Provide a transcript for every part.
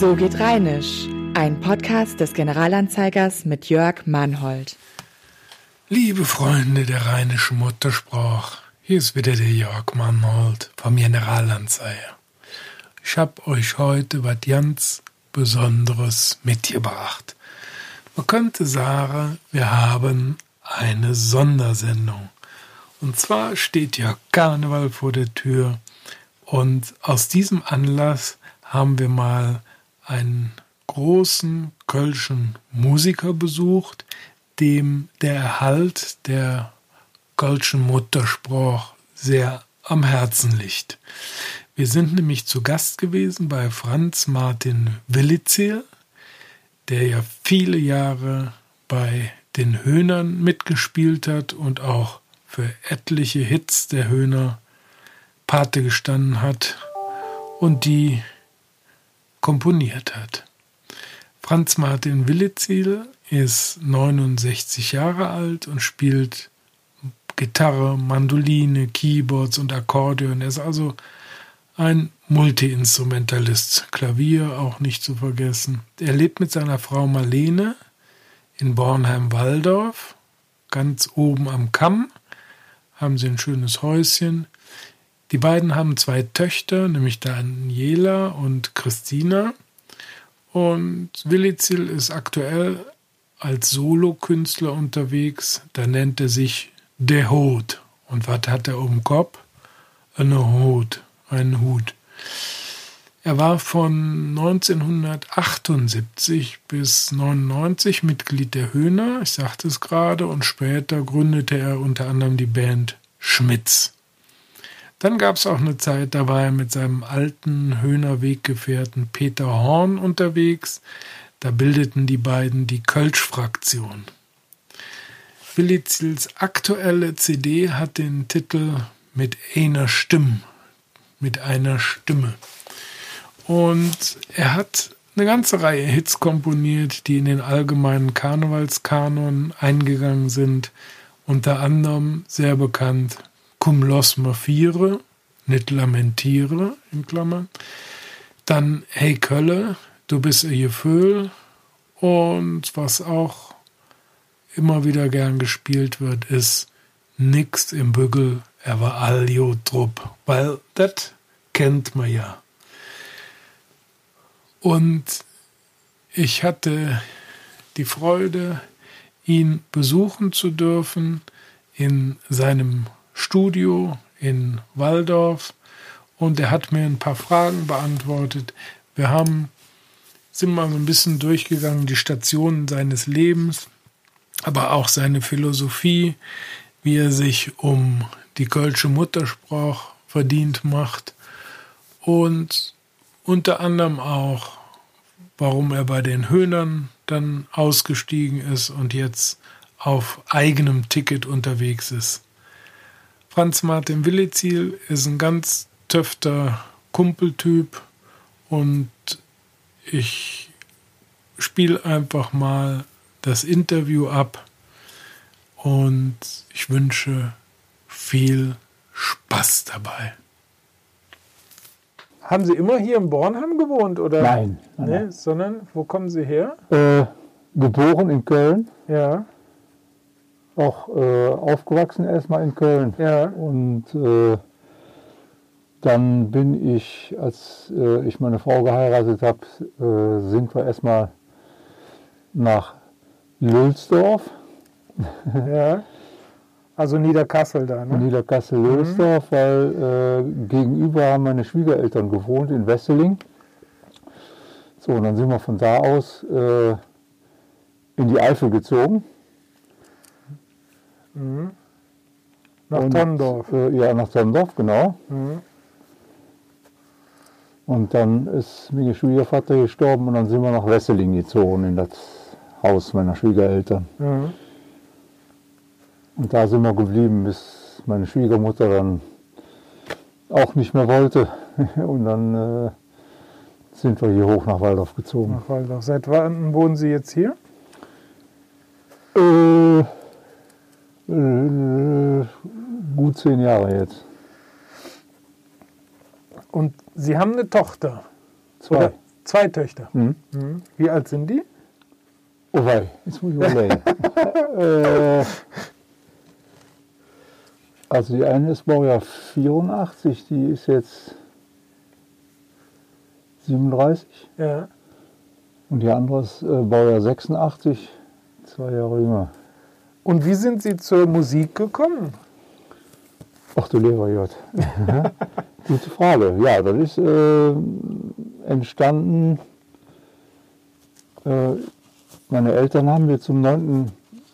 So geht Rheinisch, ein Podcast des Generalanzeigers mit Jörg Mannhold. Liebe Freunde der rheinischen Muttersprache, hier ist wieder der Jörg Mannhold vom Generalanzeiger. Ich habe euch heute was ganz Besonderes mitgebracht. Man könnte sagen, wir haben eine Sondersendung. Und zwar steht ja Karneval vor der Tür und aus diesem Anlass haben wir mal einen großen kölschen Musiker besucht, dem der Erhalt der kölschen Muttersprache sehr am Herzen liegt. Wir sind nämlich zu Gast gewesen bei Franz Martin Willitzel, der ja viele Jahre bei den Höhnern mitgespielt hat und auch für etliche Hits der Höhner Pate gestanden hat und die komponiert hat. Franz Martin Willitziel ist 69 Jahre alt und spielt Gitarre, Mandoline, Keyboards und Akkordeon. Er ist also ein Multiinstrumentalist. Klavier auch nicht zu vergessen. Er lebt mit seiner Frau Marlene in Bornheim-Walldorf, ganz oben am Kamm. Haben sie ein schönes Häuschen. Die beiden haben zwei Töchter, nämlich Daniela und Christina. Und Willizil ist aktuell als Solokünstler unterwegs. Da nennt er sich Der Hut. Und was hat er um Kopf? Eine Hut, einen Hut. Er war von 1978 bis 1999 Mitglied der Höhner, ich sagte es gerade, und später gründete er unter anderem die Band Schmitz. Dann gab es auch eine Zeit, da war er mit seinem alten Höhner-Weggefährten Peter Horn unterwegs. Da bildeten die beiden die Kölsch-Fraktion. Willizils aktuelle CD hat den Titel Mit einer Stimme. Mit einer Stimme. Und er hat eine ganze Reihe Hits komponiert, die in den allgemeinen Karnevalskanon eingegangen sind. Unter anderem sehr bekannt cum los me nicht lamentiere, in Klammern. Dann Hey Kölle, du bist ein Gefühl. Und was auch immer wieder gern gespielt wird, ist Nix im Bügel, er war Aljo Trupp. Weil das kennt man ja. Und ich hatte die Freude, ihn besuchen zu dürfen in seinem Studio in Waldorf und er hat mir ein paar Fragen beantwortet. Wir haben sind mal ein bisschen durchgegangen die Stationen seines Lebens, aber auch seine Philosophie, wie er sich um die kölsche Muttersprache verdient macht und unter anderem auch, warum er bei den Höhnern dann ausgestiegen ist und jetzt auf eigenem Ticket unterwegs ist. Franz Martin Willizil ist ein ganz töfter Kumpeltyp und ich spiele einfach mal das Interview ab und ich wünsche viel Spaß dabei. Haben Sie immer hier in Bornheim gewohnt oder? Nein. Nee, nein. sondern wo kommen Sie her? Äh, geboren in Köln. Ja auch äh, aufgewachsen erstmal in Köln. Ja. Und äh, dann bin ich, als äh, ich meine Frau geheiratet habe, äh, sind wir erstmal nach Lülsdorf. ja. Also Niederkassel da, ne? Niederkassel-Lülsdorf, mhm. weil äh, gegenüber haben meine Schwiegereltern gewohnt in Wesseling. So, und dann sind wir von da aus äh, in die Eifel gezogen. Mhm. Nach und, Tondorf. Äh, ja, nach Tondorf, genau. Mhm. Und dann ist mein Schwiegervater gestorben und dann sind wir nach Wesseling gezogen, in das Haus meiner Schwiegereltern. Mhm. Und da sind wir geblieben, bis meine Schwiegermutter dann auch nicht mehr wollte. Und dann äh, sind wir hier hoch nach Waldorf gezogen. Nach Waldorf. Seit wann wohnen Sie jetzt hier? Äh, äh, gut zehn Jahre jetzt. Und Sie haben eine Tochter? Zwei. Oder? Zwei Töchter. Mhm. Mhm. Wie alt sind die? Oh wei, jetzt muss ich überlegen. äh, also die eine ist Baujahr 84, die ist jetzt 37 Ja. und die andere ist äh, Baujahr 86, zwei Jahre jünger. Und wie sind Sie zur Musik gekommen? Ach du lieber Gott. Gute Frage. Ja, das ist äh, entstanden. Äh, meine Eltern haben mir zum neunten,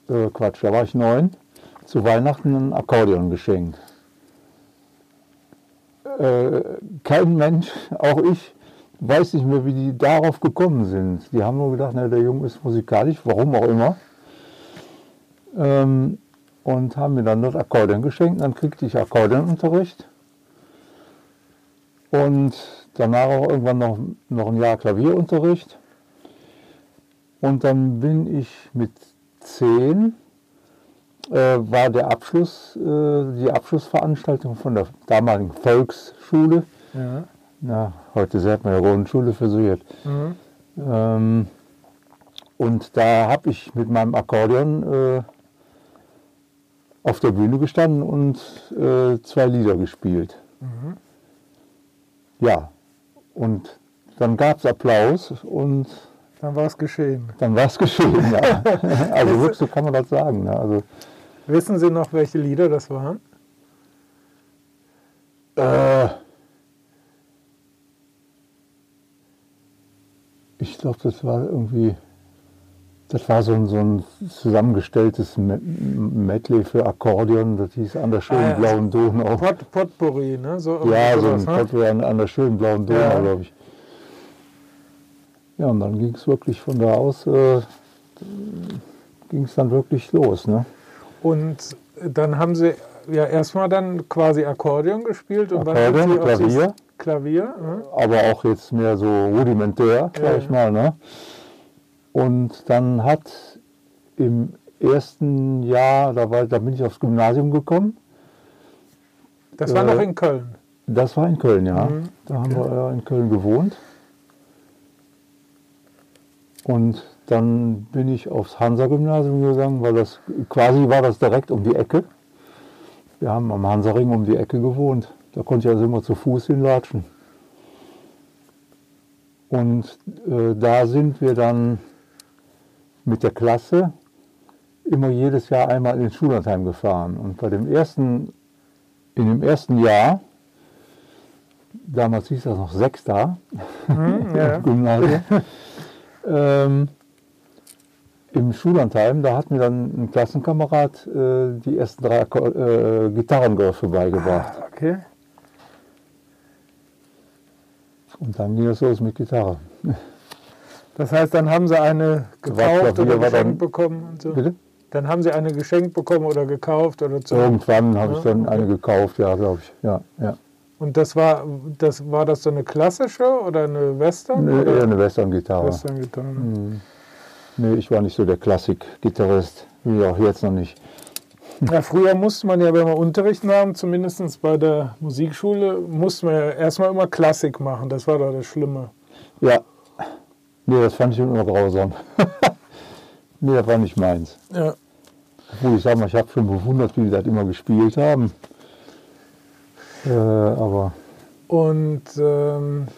äh, Quatsch, da war ich neun, zu Weihnachten ein Akkordeon geschenkt. Äh, kein Mensch, auch ich, weiß nicht mehr, wie die darauf gekommen sind. Die haben nur gedacht, na, der Junge ist musikalisch, warum auch immer. Ähm, und haben mir dann das Akkordeon geschenkt. Dann kriegte ich Akkordeonunterricht. Und danach auch irgendwann noch, noch ein Jahr Klavierunterricht. Und dann bin ich mit zehn, äh, war der Abschluss, äh, die Abschlussveranstaltung von der damaligen Volksschule. Ja. Na, heute sagt man ja Grundschule versucht. Mhm. Ähm, und da habe ich mit meinem Akkordeon äh, auf der Bühne gestanden und äh, zwei Lieder gespielt. Ja, und dann gab es Applaus und Dann war es geschehen. dann war es geschehen. Ja. Also wirklich, so kann man das sagen. Ne? Also, Wissen Sie noch, welche Lieder das waren? äh, ich glaube, das war irgendwie, das war so ein, so ein zusammengestelltes Me- Medley für Akkordeon, das hieß an der schönen Ah, ja. blauen Donau. Pot, Potpourri, ne? So Ja, so ein ne? Potpourri an, an der schönen blauen Donau, Ja. glaube ich. Ja, und dann ging es wirklich von da aus, äh, ging es dann wirklich los. Ne? Und dann haben Sie ja erstmal dann quasi Akkordeon gespielt und Akkordeon, Klavier. Klavier. ne? aber auch jetzt mehr so rudimentär, Ja, sag ich ja. mal. Ne? Und dann hat im ersten Jahr, da, war, da bin ich aufs Gymnasium gekommen. Das war Äh, noch in Köln. Das war in Köln, ja. Mhm, Da haben wir ja in Köln gewohnt. Und dann bin ich aufs Hansa-Gymnasium gegangen, weil das quasi war das direkt um die Ecke. Wir haben am Hansaring um die Ecke gewohnt. Da konnte ich also immer zu Fuß hinlatschen. Und äh, da sind wir dann mit der Klasse immer jedes Jahr einmal in den Schullandheim gefahren. Und bei dem ersten, in dem ersten Jahr, damals hieß das noch Sechster, Mhm, ja. Gymnasium, ähm, im Schullandheim, da hat mir dann ein Klassenkamerad äh, die ersten drei äh, Gitarrengriffe beigebracht. Ah, okay. Und dann ging es los mit Gitarre. Das heißt, dann haben Sie eine gekauft oder war dann- geschenkt bekommen und so. Bitte? Dann haben Sie eine geschenkt bekommen oder gekauft oder so. Irgendwann habe ich dann eine gekauft, ja, glaube ich. Ja, ja. Und das war, das war das so eine klassische oder eine Western? Nee, oder? eher eine Western-Gitarre. Western-Gitarre. Mhm. Nee, ich war nicht so der Klassik-Gitarrist, wie auch jetzt noch nicht. Ja, früher musste man ja, wenn man Unterricht nahm, zumindest bei der Musikschule, musste man ja erstmal immer Klassik machen. Das war da das Schlimme. Ja, nee, das fand ich immer grausam. nee, das war nicht meins. Ja. Obwohl ich sage mal, ich habe schon bewundert, wie die das immer gespielt haben. Äh, aber Und ähm,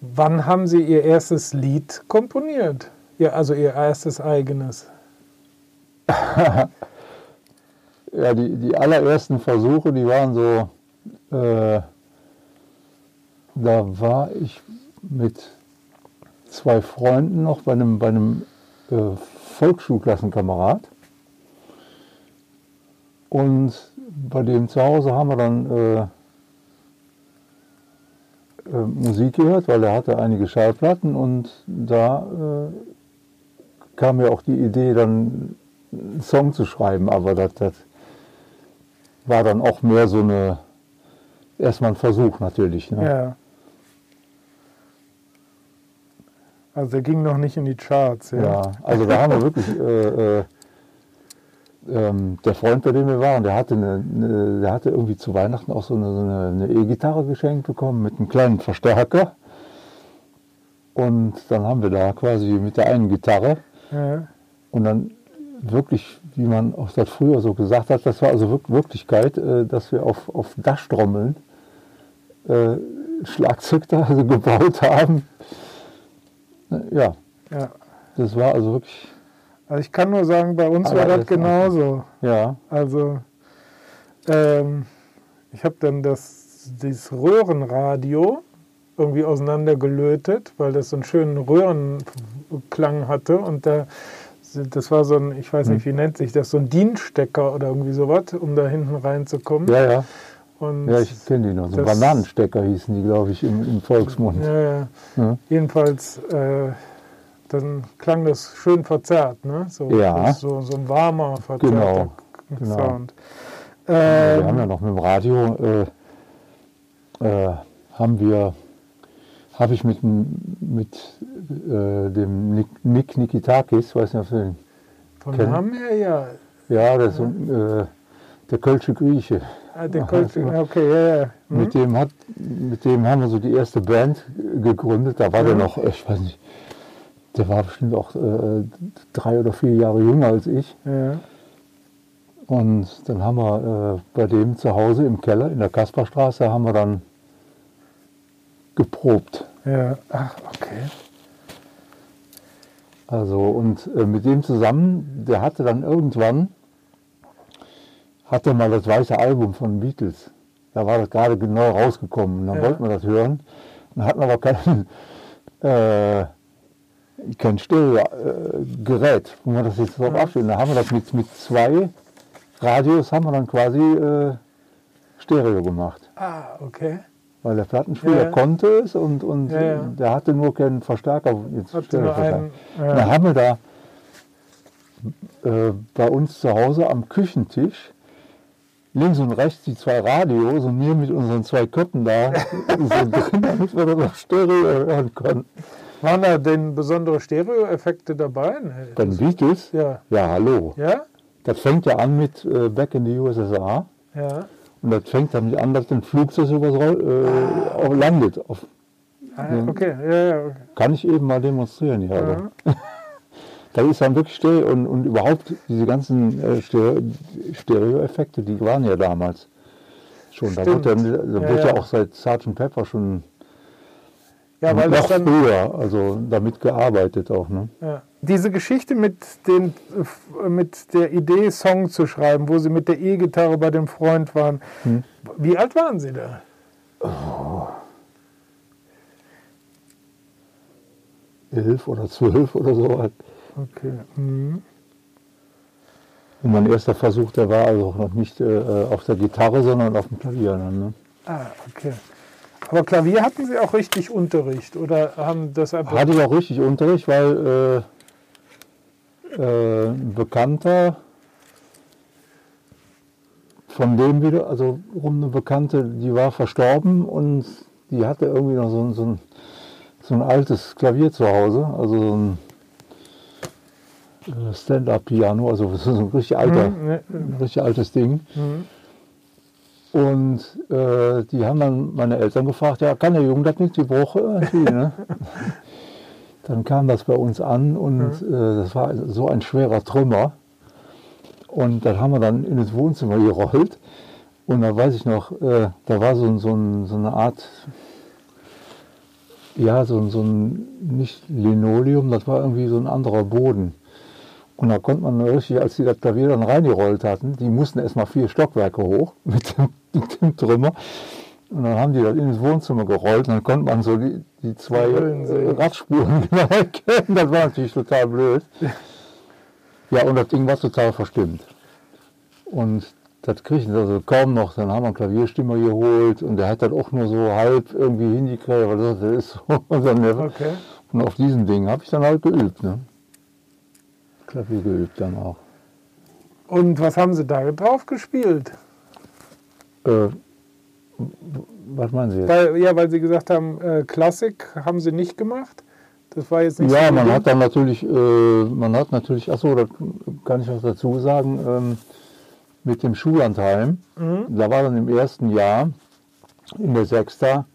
wann haben Sie Ihr erstes Lied komponiert? Ja, also Ihr erstes eigenes. ja, die, die allerersten Versuche, die waren so, äh, da war ich mit zwei Freunden noch bei einem, bei einem äh, Volksschulklassenkamerad. Und bei dem zu Hause haben wir dann äh, äh, Musik gehört, weil er hatte einige Schallplatten und da äh, kam mir auch die Idee, dann einen Song zu schreiben, aber das, das war dann auch mehr so eine, erstmal ein Versuch natürlich. Ne? Ja. Also der ging noch nicht in die Charts. Ja. Ja, also da haben wir wirklich, äh, äh, ähm, der Freund, bei dem wir waren, der hatte, eine, eine, der hatte irgendwie zu Weihnachten auch so eine so E-Gitarre geschenkt bekommen mit einem kleinen Verstärker. Und dann haben wir da quasi mit der einen Gitarre Ja. und dann wirklich, wie man auch das früher so gesagt hat, das war also wirk- Wirklichkeit, äh, dass wir auf, auf Dachstrommeln äh, Schlagzeug da also gebaut haben. Ja, ja. das war also wirklich, Also ich kann nur sagen, bei uns war das das- genauso. ja, Also ähm, ich habe dann das, dieses Röhrenradio irgendwie auseinandergelötet, weil das so einen schönen Röhrenklang hatte und da das war so ein, ich weiß nicht, wie nennt sich das, so ein DIN-Stecker oder irgendwie sowas, um da hinten reinzukommen. ja, ja, Und ja, ich kenne die noch. So Bananenstecker hießen die, glaube ich, im, im Volksmund. ja, ja. Ja. Jedenfalls, äh, dann klang das schön verzerrt, ne? So, Ja. so, so ein warmer, verzerrter Genau, genau. Sound. Wir Ähm, haben ja noch mit dem Radio, äh, äh, haben wir, habe ich mit, dem- mit äh, dem Nick, Nick Nikitakis, weiß nicht, ob Sie den, von kennen- Namen her, ja. ja, das ein, äh, der Kölsche Grieche. Ah, der also- okay, ja, ja. Mhm. Mit dem, hat, mit dem haben wir so die erste Band gegründet. Da war der Mhm. noch, ich weiß nicht, der war bestimmt auch äh, drei oder vier Jahre jünger als ich. ja. Und dann haben wir äh, bei dem zu Hause im Keller in der Kasperstraße haben wir dann geprobt. Ja, ach, okay. Also und äh, mit dem zusammen, der hatte dann irgendwann, hatte mal das weiße Album von Beatles. Da war das gerade neu rausgekommen. Und dann Ja. wollten wir das hören. Dann hatten wir aber kein, äh, kein Stereo-Gerät, wo wir das jetzt drauf Ja. abspielen. Da haben wir das mit, mit zwei Radios haben wir dann quasi äh, Stereo gemacht. Ah, okay. Weil der Plattenspieler Ja. konnte es und, und Ja, der hatte nur keinen Verstärker. Jetzt einen, Da ja. haben wir da äh, bei uns zu Hause am Küchentisch links und rechts die zwei Radios und wir mit unseren zwei Köppen da so drin, damit wir das auf Stereo hören konnten. Waren da denn besondere Stereo-Effekte dabei? Nee, Bei den Beatles, ja. ja hallo, Ja? das fängt ja an mit äh, Back in the USSR Ja. und das fängt damit an, dass ein Flugzeug übers äh, auch landet. Auf, Ah, okay, ja, ja. okay. kann ich eben mal demonstrieren hier. Ja. Da ist dann wirklich Stereo und, und überhaupt diese ganzen äh, Stereo- Stereo-Effekte, die waren ja damals schon. Da Stimmt. wird, ja, da wird ja. ja. auch seit Sgt. Pepper schon ja, weil noch dann, früher, also damit gearbeitet auch. Ne? ja. Diese Geschichte mit, den, mit der Idee, Song zu schreiben, wo Sie mit der E-Gitarre bei dem Freund waren, Hm. wie alt waren Sie da? Elf oder zwölf oder so. Okay. Mhm. Und mein erster Versuch, der war also noch nicht äh, auf der Gitarre, sondern auf dem Klavier. Dann, ne? Ah, okay. Aber Klavier hatten Sie auch richtig Unterricht oder haben das einfach. Hatte ich auch richtig Unterricht, weil äh, äh, ein Bekannter von dem wieder, also rum eine Bekannte, die war verstorben und die hatte irgendwie noch so ein, so ein, so ein altes Klavier zu Hause, also so ein äh, Stand-up-Piano, also so ein richtig alter, Mhm, ne, ein richtig altes Ding. mhm. Und äh, die haben dann meine Eltern gefragt, ja, kann der Junge das nicht die Woche irgendwie, ne? Dann kam das bei uns an und äh, das war so ein schwerer Trümmer. Und das haben wir dann in das Wohnzimmer gerollt. Und da weiß ich noch, äh, da war so, so, so eine Art, ja, so, ein- so ein, nicht Linoleum, das war irgendwie so ein anderer Boden. Und da konnte man richtig, als die das Klavier dann reingerollt hatten, die mussten erst mal vier Stockwerke hoch mit dem, mit dem Trümmer. Und dann haben die das in das Wohnzimmer gerollt und dann konnte man so die, die zwei. Radspuren genau erkennen. Das war natürlich total blöd. Ja, und das Ding war total verstimmt. Und das kriegen sie also kaum noch. Dann haben wir einen Klavierstimmer geholt und der hat das auch nur so halb irgendwie hingekriegt, weil das das ist so unser Neffe. Okay. Und auf diesem Ding habe ich dann halt geübt. Ne? Klavier geübt dann auch. Und was haben Sie da drauf gespielt? Äh, was meinen Sie jetzt? Weil, ja, weil Sie gesagt haben, äh, Klassik haben Sie nicht gemacht. Das war jetzt nicht Ja, so man hat dann natürlich, äh, man hat natürlich, achso, da kann ich was dazu sagen, ähm, mit dem Schullandheim, Mhm. da war dann im ersten Jahr, in der Sechster,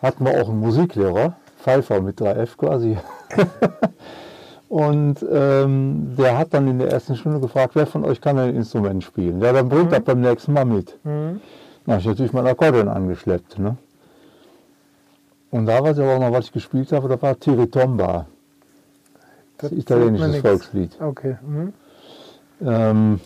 hatten wir auch einen Musiklehrer Pfeiffer mit 3F quasi. Und ähm, der hat dann in der ersten Stunde gefragt, wer von euch kann ein Instrument spielen? Ja, dann bringt Mhm. das beim nächsten Mal mit. Mhm. Dann habe ich natürlich mein Akkordeon angeschleppt. Ne? Und da weiß ich aber auch noch, was ich gespielt habe, das war Tiritomba. Das Das italienisches. Volkslied. Okay. Mhm. Ähm,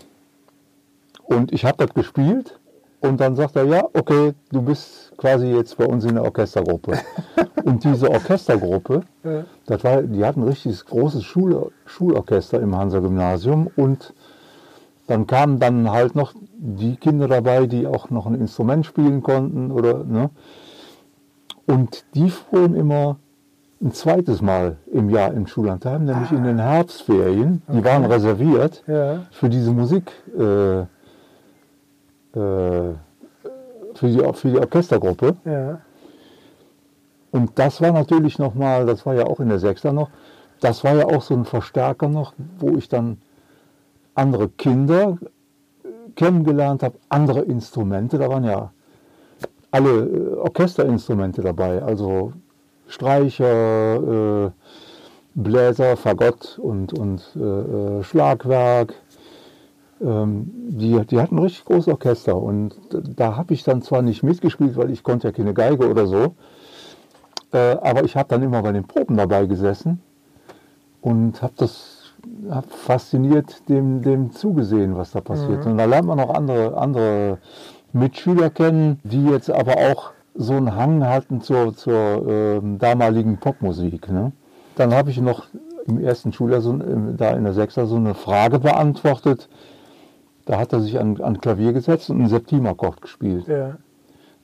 und ich habe das gespielt und dann sagt er, ja, okay, du bist quasi jetzt bei uns in der Orchestergruppe. und diese Orchestergruppe, Ja. das war, die hatten ein richtiges großes Schul Schulorchester im Hansa-Gymnasium und dann kamen dann halt noch die Kinder dabei, die auch noch ein Instrument spielen konnten oder ne? Und die fuhren immer ein zweites Mal im Jahr im Schullandheim, nämlich in den Herbstferien. Die waren reserviert Ja. für diese Musik, äh, äh, für, die, für die Orchestergruppe. Ja. Und das war natürlich nochmal, das war ja auch in der Sechster noch, das war ja auch so ein Verstärker noch, wo ich dann andere Kinder äh, kennengelernt habe, andere Instrumente, da waren ja alle äh, Orchesterinstrumente dabei, also Streicher, äh, Bläser, Fagott und, und äh, äh, Schlagwerk. Ähm, die, die hatten ein richtig großes Orchester und da habe ich dann zwar nicht mitgespielt, weil ich konnte ja keine Geige oder so, äh, aber ich habe dann immer bei den Proben dabei gesessen und habe das hab fasziniert dem, dem zugesehen, was da passiert. Und da lernt man auch andere, andere Mitschüler kennen, die jetzt aber auch so einen Hang hatten zur, zur ähm, damaligen Popmusik. Ne? Dann habe ich noch im ersten Schuljahr, so, da in der Sechster, so eine Frage beantwortet. Da hat er sich an, an Klavier gesetzt und einen Septimakkord gespielt. Ja.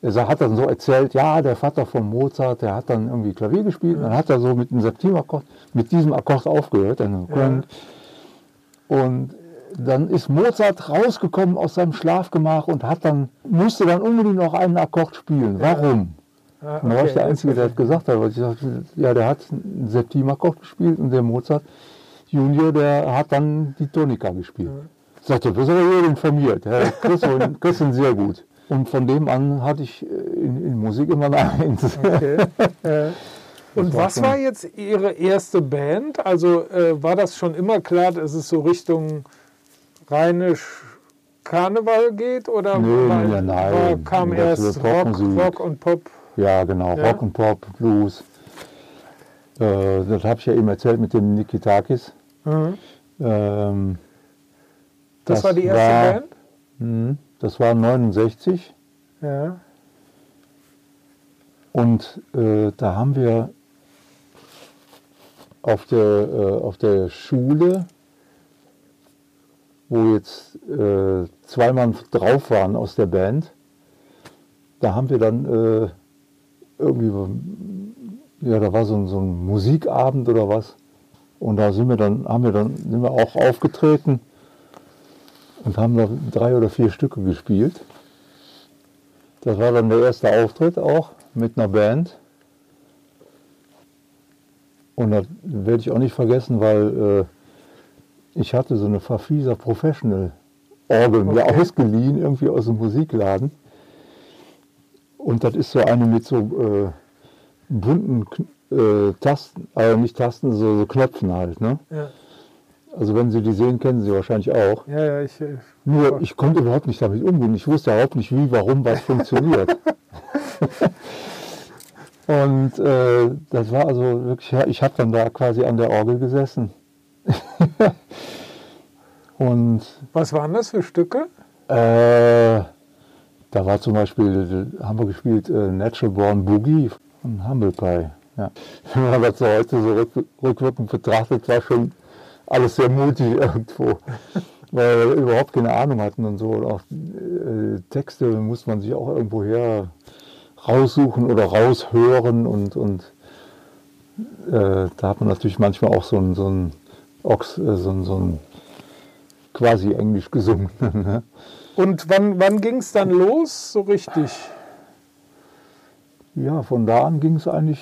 Er hat dann so erzählt, ja, der Vater von Mozart, der hat dann irgendwie Klavier gespielt. Und dann hat er so mit einem Septimakkord, mit diesem Akkord aufgehört. Dann Und dann ist Mozart rausgekommen aus seinem Schlafgemach und hat dann, musste dann unbedingt noch einen Akkord spielen. Warum? Ah, Und da war ich der okay, Einzige, der das gesagt hat. Weil ich sagte, ja, der hat einen Septimakkord gespielt und der Mozart Junior, der hat dann die Tonika gespielt. Ich sagte, du bist aber gut informiert. Ja, du- kriegst du sehr gut. Und von dem an hatte ich äh, in, in Musik immer eine Eins. Okay. Und war was schon- war jetzt Ihre erste Band? Also äh, war das schon immer klar, dass es so Richtung rheinisch Karneval geht? Oder Nee, war, nee, nein. war, kam erst Rock. Rock und Pop? Ja, genau. Ja. Rock und Pop, Blues. Äh, das habe ich ja eben erzählt mit dem Nikitakis. Mhm. Ähm, Das, Das war die erste war- Band? mh, das war 69 Ja. und äh, da haben wir auf der, äh, auf der Schule, wo jetzt äh, zwei Mann drauf waren aus der Band, da haben wir dann äh, irgendwie, ja, da war so ein, so ein Musikabend oder was. Und da sind wir dann, haben wir dann, sind wir auch aufgetreten und haben da drei oder vier Stücke gespielt. Das war dann der erste Auftritt auch mit einer Band. Und das werde ich auch nicht vergessen, weil äh, ich hatte so eine Verfieser Professional Orgel mir Okay. ausgeliehen, irgendwie aus dem Musikladen. Und das ist so eine mit so äh, bunten äh, Tasten, also nicht Tasten, so, so Knöpfen halt. Ne? Ja. Also wenn Sie die sehen, kennen Sie wahrscheinlich auch. Ja, ja, ich, äh, Nur ich konnte überhaupt nicht damit umgehen. Ich wusste überhaupt nicht, wie, warum, was funktioniert. Und äh, das war also wirklich, ja, ich habe dann da quasi an der Orgel gesessen. Und was waren das für Stücke? äh, da war zum Beispiel, haben wir gespielt, äh, Natural Born Boogie von Humble Pie. Ja. Wenn man das so heute so rück, rückwirkend betrachtet, war schon alles sehr mutig irgendwo. Weil wir überhaupt keine Ahnung hatten und so. Und auch äh, Texte muss man sich auch irgendwo her raussuchen oder raushören und, und äh, da hat man natürlich manchmal auch so ein, so ein, Ox, äh, so ein, so ein quasi Englisch gesungen. ne? Und wann, wann ging es dann los, so richtig? Ja, von da an ging es eigentlich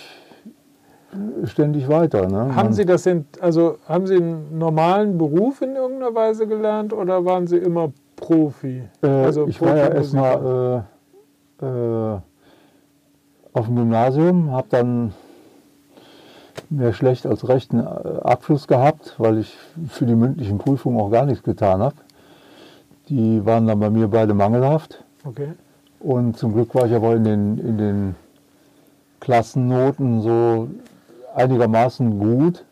ständig weiter. Ne? Haben Sie das in, also haben Sie einen normalen Beruf in irgendeiner Weise gelernt oder waren Sie immer Profi? Äh, also ich war ja erstmal äh, äh, auf dem Gymnasium, habe dann mehr schlecht als rechten äh, Abschluss gehabt, weil ich für die mündlichen Prüfungen auch gar nichts getan habe. Die waren dann bei mir beide mangelhaft. Okay. Und zum Glück war ich aber in den, in den Klassennoten so einigermaßen gut.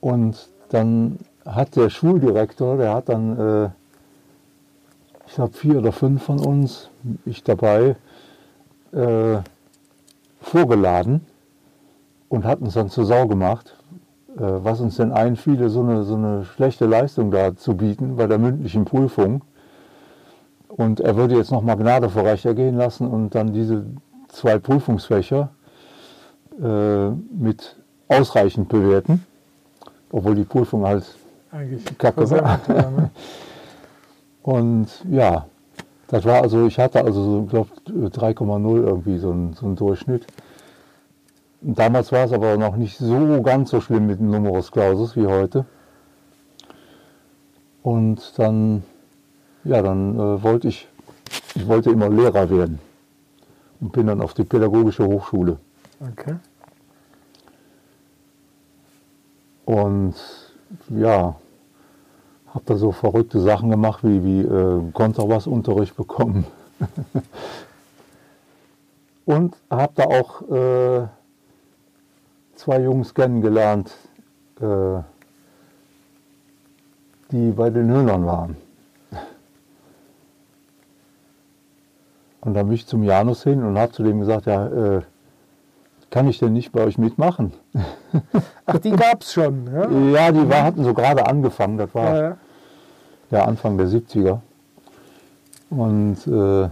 Und dann hat der Schuldirektor, der hat dann, äh, ich glaube, vier oder fünf von uns, ich dabei, äh, vorgeladen und hat uns dann zur Sau gemacht, äh, was uns denn einfiel, so eine, so eine schlechte Leistung da zu bieten bei der mündlichen Prüfung. Und er würde jetzt nochmal Gnade vor Recht ergehen lassen und dann diese zwei Prüfungsfächer äh, mit ausreichend bewerten, obwohl die Prüfung halt Eigentlich Kacke war. war, ne? Und ja, das war also, ich hatte also so, glaube 3,0 irgendwie so ein, so ein Durchschnitt. Und damals war es aber noch nicht so ganz so schlimm mit dem Numerus Clausus wie heute. Und dann, ja, dann äh, wollte ich, ich wollte immer Lehrer werden und bin dann auf die pädagogische Hochschule. Okay. Und ja, habe da so verrückte Sachen gemacht, wie, wie äh, Kontrabassunterricht bekommen. Und habe da auch äh, zwei Jungs kennengelernt, äh, die bei den Höhnern waren. Und dann bin ich zum Janus hin und habe zu dem gesagt, ja, äh, kann ich denn nicht bei euch mitmachen? Ach, die gab es schon. Ja? Ja, die war, hatten so gerade angefangen, das war Ja, ja, Anfang der 70er. Und äh,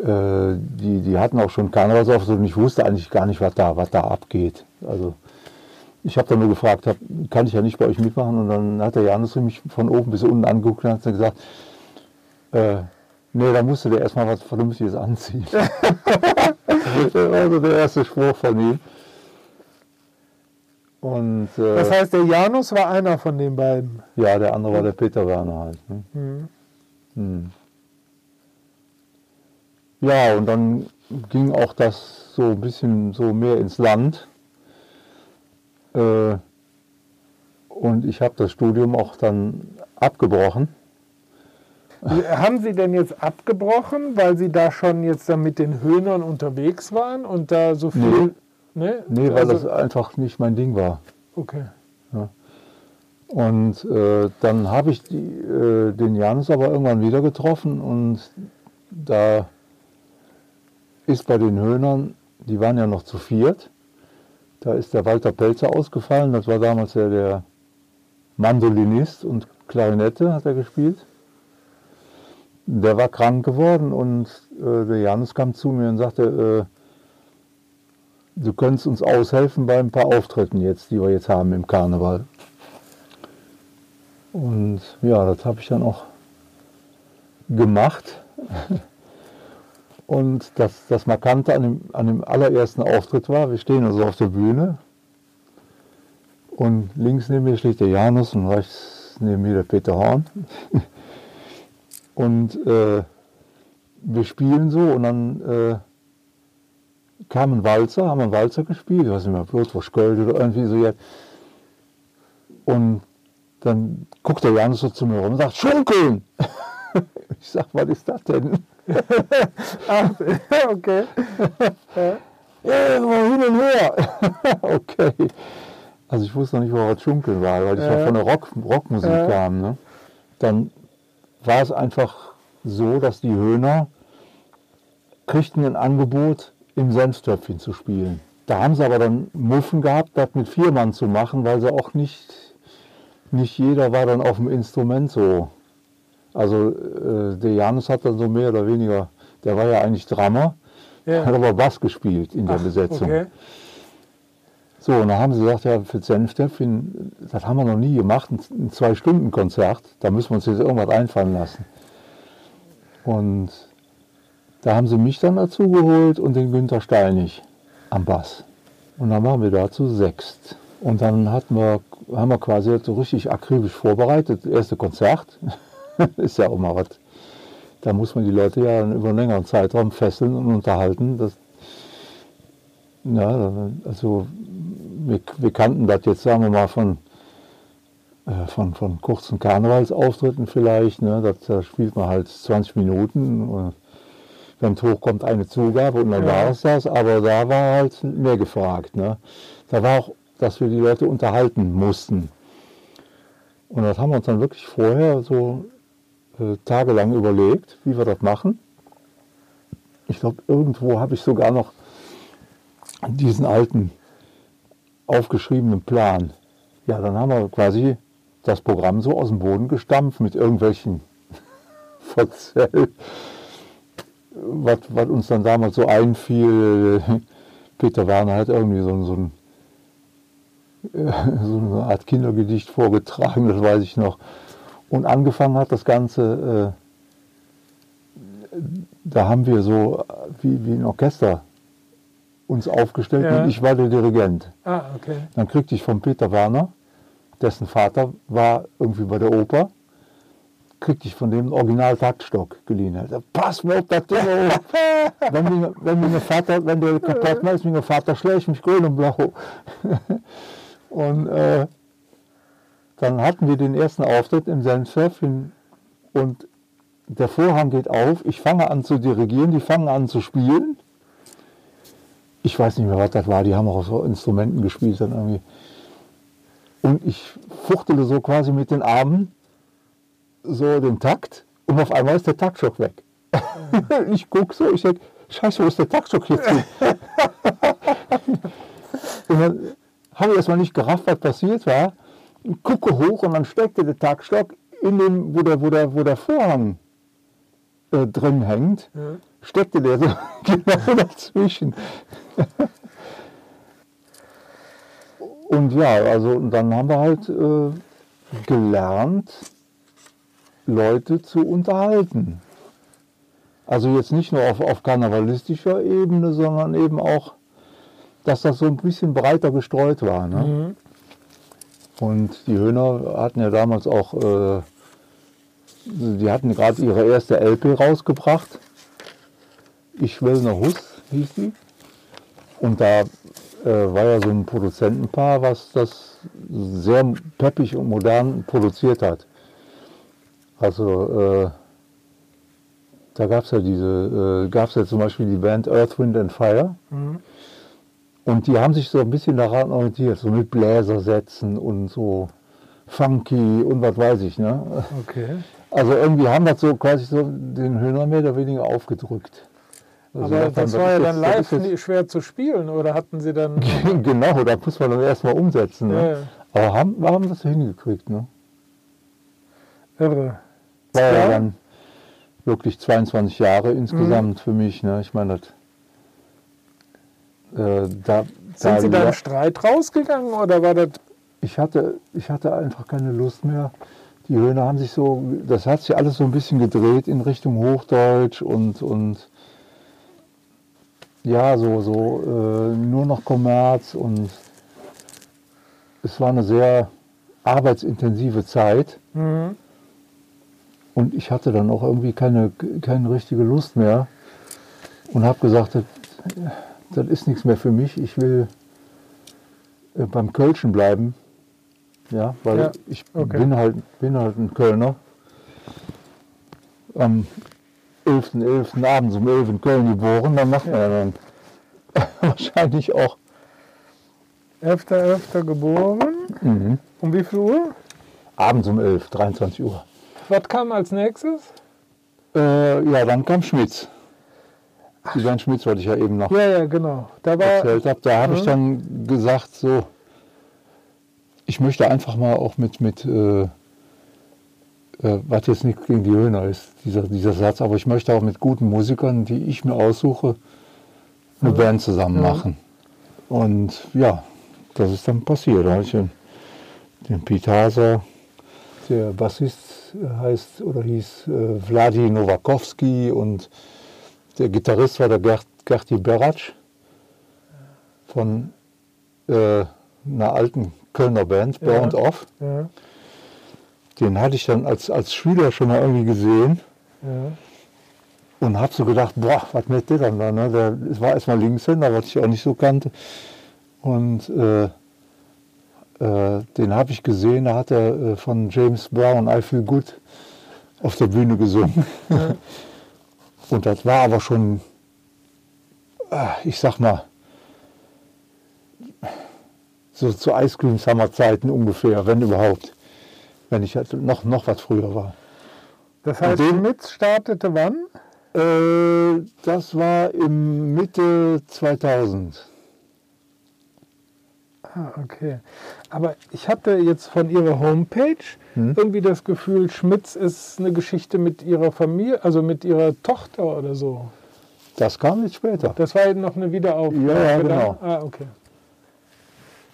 äh, die, die hatten auch schon Karnevalsauftritt und ich wusste eigentlich gar nicht, was da, was da abgeht. Also ich habe dann nur gefragt, hab, kann ich ja nicht bei euch mitmachen? Und dann hat der Janus mich von oben bis unten angeguckt und hat dann gesagt, äh, nee, da musst du dir erstmal was Vernünftiges anziehen. das war also der erste Spruch von ihm. Und äh, Das heißt, der Janus war einer von den beiden. ja, der andere war der Peter Werner halt. Ne? Mhm. Hm. Ja, und dann ging auch das so ein bisschen so mehr ins Land. Äh, und ich habe das Studium auch dann abgebrochen. Haben Sie denn jetzt abgebrochen, weil Sie da schon jetzt dann mit den Höhnern unterwegs waren und da so viel. Ne? Nee, weil Also- das einfach nicht mein Ding war. Okay. Und äh, dann habe ich die, äh, den Janus aber irgendwann wieder getroffen und da ist bei den Höhnern, die waren ja noch zu viert, da ist der Walter Pelzer ausgefallen, das war damals ja der Mandolinist und Klarinette hat er gespielt. Der war krank geworden und äh, der Janus kam zu mir und sagte, äh, du könntest uns aushelfen bei ein paar Auftritten jetzt, die wir jetzt haben im Karneval. Und ja, das habe ich dann auch gemacht. Und das, das Markante an dem, an dem allerersten Auftritt war, wir stehen also auf der Bühne und links neben mir steht der Janus und rechts neben mir der Peter Horn. Und äh, wir spielen so und dann äh, kam ein Walzer, haben einen Walzer gespielt, ich weiß nicht mehr, Blutwurst Gold oder irgendwie so. jetzt. Und dann guckt der Janus so zu mir rum und sagt, Schunkeln! Ich sag, was ist das denn? Ach, okay. Ja, hin und her. okay. Also ich wusste noch nicht, wo was Schunkeln war, weil ich ja, Ja. von der Rock, Rockmusik Ja. kam. Ne? Dann war es einfach so, dass die Höhner kriegten ein Angebot, im Senftöpfchen zu spielen. Da haben sie aber dann Muffen gehabt, das mit vier Mann zu machen, weil sie auch nicht, nicht jeder war dann auf dem Instrument so. Also äh, der Janus hat dann so mehr oder weniger, der war ja eigentlich Drummer, Ja. hat aber Bass gespielt in der Ach, Besetzung. Okay. So, und dann haben sie gesagt, ja, für Senftöpfchen, das haben wir noch nie gemacht, ein, Zwei-Stunden-Konzert, da müssen wir uns jetzt irgendwas einfallen lassen. Und da haben sie mich dann dazu geholt und den Günther Steinig am Bass. Und dann waren wir da zu sechst. Und dann hatten wir, haben wir quasi so richtig akribisch vorbereitet, das erste Konzert. ist ja auch mal was. Da muss man die Leute ja über einen längeren Zeitraum fesseln und unterhalten. Das Ja, also wir, wir kannten das jetzt, sagen wir mal, von, äh, von, von kurzen Karnevalsauftritten vielleicht. Ne? Das, da spielt man halt 20 Minuten. Und wenn es hochkommt, eine Zugabe und dann Ja. war es das. Aber da war halt mehr gefragt. Ne? Da war auch, dass wir die Leute unterhalten mussten. Und das haben wir uns dann wirklich vorher so äh, tagelang überlegt, wie wir das machen. Ich glaube, irgendwo habe ich sogar noch diesen alten aufgeschriebenen Plan. Ja, dann haben wir quasi das Programm so aus dem Boden gestampft mit irgendwelchen Verzell, was, was uns dann damals so einfiel. Peter Werner hat irgendwie so, so, ein, so eine Art Kindergedicht vorgetragen, das weiß ich noch. Und angefangen hat das Ganze, äh, da haben wir so wie, wie ein Orchester uns aufgestellt Ja. und ich war der Dirigent. Ah, okay. Dann kriegte ich von Peter Werner, dessen Vater war irgendwie bei der Oper, kriegte ich von dem einen Original-Taktstock geliehen. Er sagte, pass mir auf das Ding auf. wenn, mir, wenn, mir Vater, wenn der kaputt ist, mein Vater schlägt mich grün und blau. und äh, dann hatten wir den ersten Auftritt im Senfchef und der Vorhang geht auf, ich fange an zu dirigieren, die fangen an zu spielen. Ich weiß nicht mehr, was das war, die haben auch so Instrumenten gespielt dann irgendwie. Und ich fuchtele so quasi mit den Armen so den Takt und auf einmal ist der Taktstock weg. ich gucke so, ich denke, scheiße, wo ist der Taktstock jetzt hin? und dann habe ich erstmal nicht gerafft, was passiert war. Gucke hoch und dann steckte der Taktstock in dem, wo der, wo der, wo der Vorhang äh, drin hängt, Ja. Steckte der so genau dazwischen. Und ja, also dann haben wir halt äh, gelernt, Leute zu unterhalten. Also jetzt nicht nur auf, auf karnevalistischer Ebene, sondern eben auch, dass das so ein bisschen breiter gestreut war. Ne? Mhm. Und die Höhner hatten ja damals auch, äh, die hatten gerade ihre erste LP rausgebracht. Ich will ne Huss hieß die. Und da äh, war ja so ein Produzentenpaar, was das sehr peppig und modern produziert hat. Also äh, da gab es ja diese, äh, gab es ja zum Beispiel die Band Earth, Wind and Fire. Mhm. Und die haben sich so ein bisschen daran orientiert, so mit Bläsersätzen und so funky und was weiß ich. Ne? Okay. Also irgendwie haben das so quasi so den Höhner mehr oder weniger aufgedrückt. Also Aber das war ja dann live jetzt- schwer zu spielen oder hatten Sie dann. genau, da muss man dann erstmal umsetzen. Ne? Ja, Aber haben, wir haben das hingekriegt. Ne? irre. War ja. Ja. dann wirklich 22 Jahre insgesamt Mhm. für mich. Ne? Ich meine, das, äh, da, Sind da Sie da im Streit rausgegangen oder war das. ich hatte, ich hatte einfach keine Lust mehr. Die Höhner haben sich so, das hat sich alles so ein bisschen gedreht in Richtung Hochdeutsch und, und ja, so, so äh, nur noch Kommerz und es war eine sehr arbeitsintensive Zeit Mhm. und ich hatte dann auch irgendwie keine, keine richtige Lust mehr und habe gesagt, das, das ist nichts mehr für mich, ich will äh, beim Kölschen bleiben. Ja, weil Ja, ich okay. bin, halt, bin halt ein Kölner. Am 11.11. abends um 11 in Köln geboren, dann macht man ja dann wahrscheinlich auch. 11.11. geboren. Mhm. Um wie viel Uhr? Abends um 11, 23 Uhr. Was kam als nächstes? Äh, ja, dann kam Schmitz. Band Schmitz, was ich ja eben noch Ja, ja, genau. Da war. erzählt habe. Da habe ich Mhm. dann gesagt, so, ich möchte einfach mal auch mit, mit äh, äh, was jetzt nicht gegen die Höhner ist, dieser, dieser Satz, aber ich möchte auch mit guten Musikern, die ich mir aussuche, eine. Band zusammen machen. Und ja, das ist dann passiert. Da habe ich den, den Haser, der Bassist heißt oder hieß äh, Vladi Nowakowski und der Gitarrist war der Gert, Gerti Beratsch von äh, einer alten Kölner Band, Ja. Bound Off. Ja, Den hatte ich dann als, als Schüler schon mal irgendwie gesehen. ja. und habe so gedacht, boah, was mit der dann da? Ne? Der, es war erstmal Linkshänder, was ich auch nicht so kannte. Und äh, äh, den habe ich gesehen, da hat er äh, von James Brown I Feel Good auf der Bühne gesungen. Ja. Und das war aber schon, ah, ich sag mal, so zu Ice Cream Summer Zeiten ungefähr, wenn überhaupt. Wenn ich noch, noch was früher war. Das heißt, den- Schmitz startete wann? Äh, das war im Mitte 2000. Ah, okay. Aber ich hatte jetzt von Ihrer Homepage Hm? irgendwie das Gefühl, Schmitz ist eine Geschichte mit Ihrer Familie, also mit Ihrer Tochter oder so. Das kam jetzt später. Das war eben noch eine Wiederauflage. Ja, ja, genau. Ah, okay.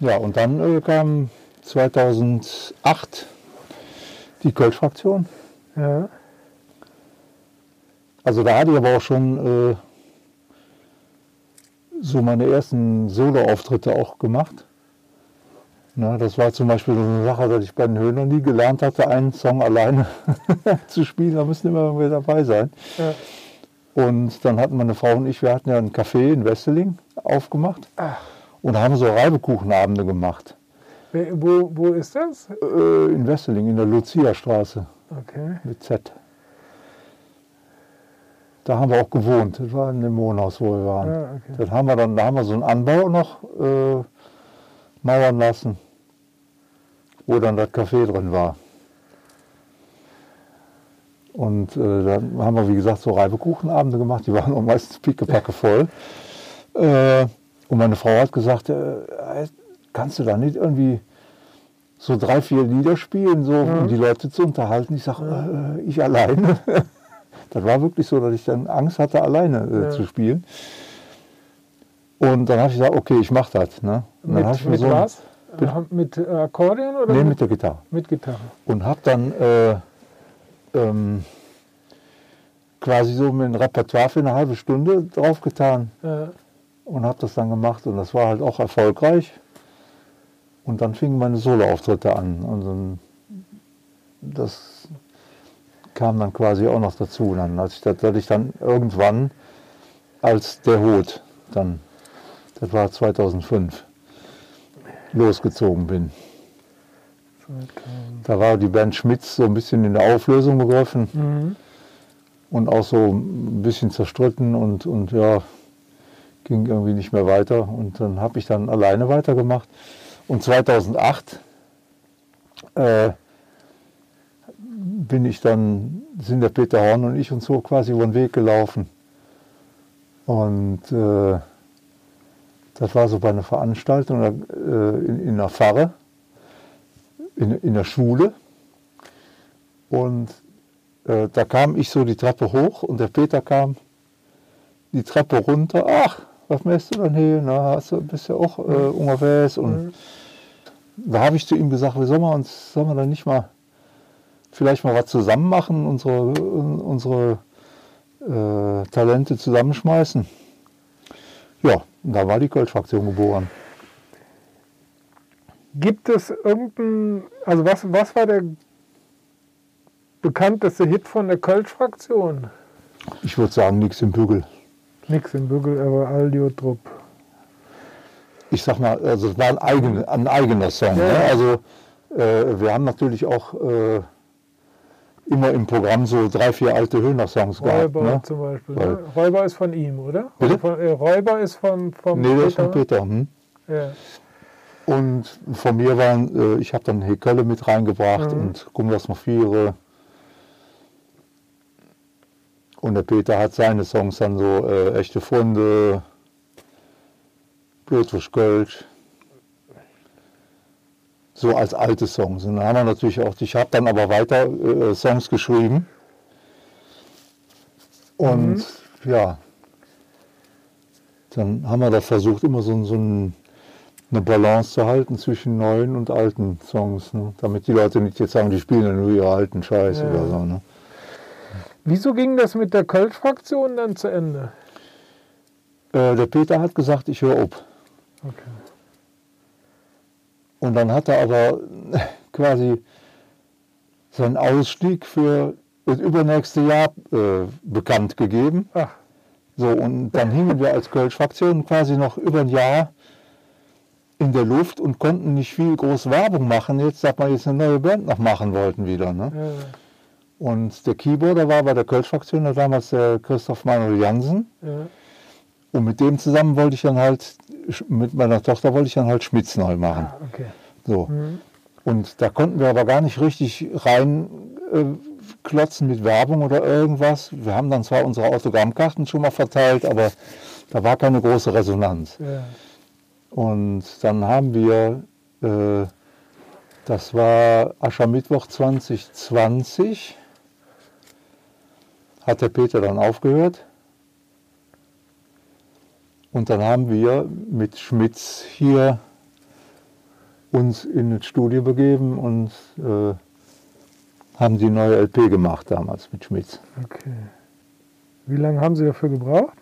Ja, und dann äh, kam 2008 die Kölsch-Fraktion. Ja. Also da hatte ich aber auch schon äh, so meine ersten Solo-Auftritte auch gemacht. Na, das war zum Beispiel so eine Sache, dass ich bei den Höhnern nie gelernt hatte, einen Song alleine zu spielen. Da müssen immer irgendwie dabei sein. ja. Und dann hatten meine Frau und ich, wir hatten ja ein Café in Wesseling aufgemacht Ach, und haben so Reibekuchenabende gemacht. Wo, wo ist das? Äh, in Wesseling, in der Lucia-Straße Okay. mit Z. Da haben wir auch gewohnt. Das war in dem Wohnhaus, wo wir waren. Ah, okay. Dann haben wir dann, da haben wir so einen Anbau noch äh, mauern lassen, wo dann das Café drin war. Und äh, dann haben wir, wie gesagt, so Reibekuchenabende gemacht. Die waren auch meistens pickepacke voll. Äh, und meine Frau hat gesagt, äh, kannst du da nicht irgendwie so drei, vier Lieder spielen, so, um die Leute zu unterhalten? Ich sage, äh, ich alleine. das war wirklich so, dass ich dann Angst hatte, alleine äh, Ja. zu spielen. Und dann habe ich gesagt, okay, ich mache das. Ne? Und dann hab ich Mit, mir mit so ein- was? Äh, Mit äh, Akkordeon oder Nee, mit, mit der Gitarre. mit Gitarre? Und habe dann äh, ähm, quasi so mein Repertoire für eine halbe Stunde draufgetan Ja. und habe das dann gemacht. Und das war halt auch erfolgreich. Und dann fingen meine Soloauftritte an. Und dann, das kam dann quasi auch noch dazu. Dann, als ich, ich dann irgendwann als der Hut dann, das war 2005, losgezogen bin. Da war die Band Schmitz so ein bisschen in der Auflösung begriffen Mhm. und auch so ein bisschen zerstritten und, und ja, ging irgendwie nicht mehr weiter. Und dann habe ich dann alleine weitergemacht. Und 2008 äh, bin ich dann, sind der Peter Horn und ich uns so quasi über den Weg gelaufen. Und äh, das war so bei einer Veranstaltung äh, in, in der Pfarre, in, in der Schule. Und äh, da kam ich so die Treppe hoch und der Peter kam die Treppe runter. Ach, was machst du denn hier? Na, hast du, bist ja auch äh, unterwegs. Und da habe ich zu ihm gesagt, wir sollen wir uns, sollen wir da nicht mal vielleicht mal was zusammen machen, unsere, unsere äh, Talente zusammenschmeißen. Ja, und da war die Kölsch-Fraktion geboren. Gibt es irgendein, also was, was war der bekannteste Hit von der Kölsch-Fraktion? Ich würde sagen, nichts im Bügel. Nix im Bügel, aber Aldio Trupp. ich sag mal, also es war ein, eigen, ein eigener Song. Ja, Ne? ja. Also äh, wir haben natürlich auch äh, immer im Programm so drei, vier alte Höhner-Songs gehabt. Räuber Ne? zum Beispiel. Weil- Ne? Räuber ist von ihm, oder? Bitte? Von, äh, Räuber ist von vom Nee, der ist von Peter. Hm? Ja. Und von mir waren, äh, ich habe dann Hekölle mit reingebracht Mhm. und Gumlas Viere. Und der Peter hat seine Songs dann so äh, Echte Funde, Blutwurst Kölsch. So als alte Songs. Und dann haben wir natürlich auch, ich habe dann aber weiter äh, Songs geschrieben. Und ja, dann haben wir da versucht, immer so, so ein, eine Balance zu halten zwischen neuen und alten Songs, ne? damit die Leute nicht jetzt sagen, die spielen ja nur ihre alten Scheiße Ja. oder so. Ne? Wieso ging das mit der Kölsch-Fraktion dann zu Ende? Äh, der Peter hat gesagt, ich höre auf. Okay. Und dann hat er aber quasi seinen Ausstieg für das übernächste Jahr äh, bekannt gegeben. Ach, So, und dann hingen wir als Kölsch-Fraktion quasi noch über ein Jahr in der Luft und konnten nicht viel groß Werbung machen, jetzt, dass wir jetzt eine neue Band noch machen wollten wieder. Ne? äh, Und der Keyboarder war bei der Kölsch-Fraktion da damals der Christoph Manuel Jansen. ja. Und mit dem zusammen wollte ich dann halt, mit meiner Tochter wollte ich dann halt Schmitz neu machen. Ah, okay. So. Mhm. Und da konnten wir aber gar nicht richtig rein äh, klotzen mit Werbung oder irgendwas. Wir haben dann zwar unsere Autogrammkarten schon mal verteilt, aber da war keine große Resonanz. Ja. Und dann haben wir, äh, das war Aschermittwoch 2020, hat der Peter dann aufgehört. Und dann haben wir mit Schmitz hier uns in das Studio begeben und äh, haben die neue LP gemacht damals mit Schmitz. Okay. Wie lange haben Sie dafür gebraucht?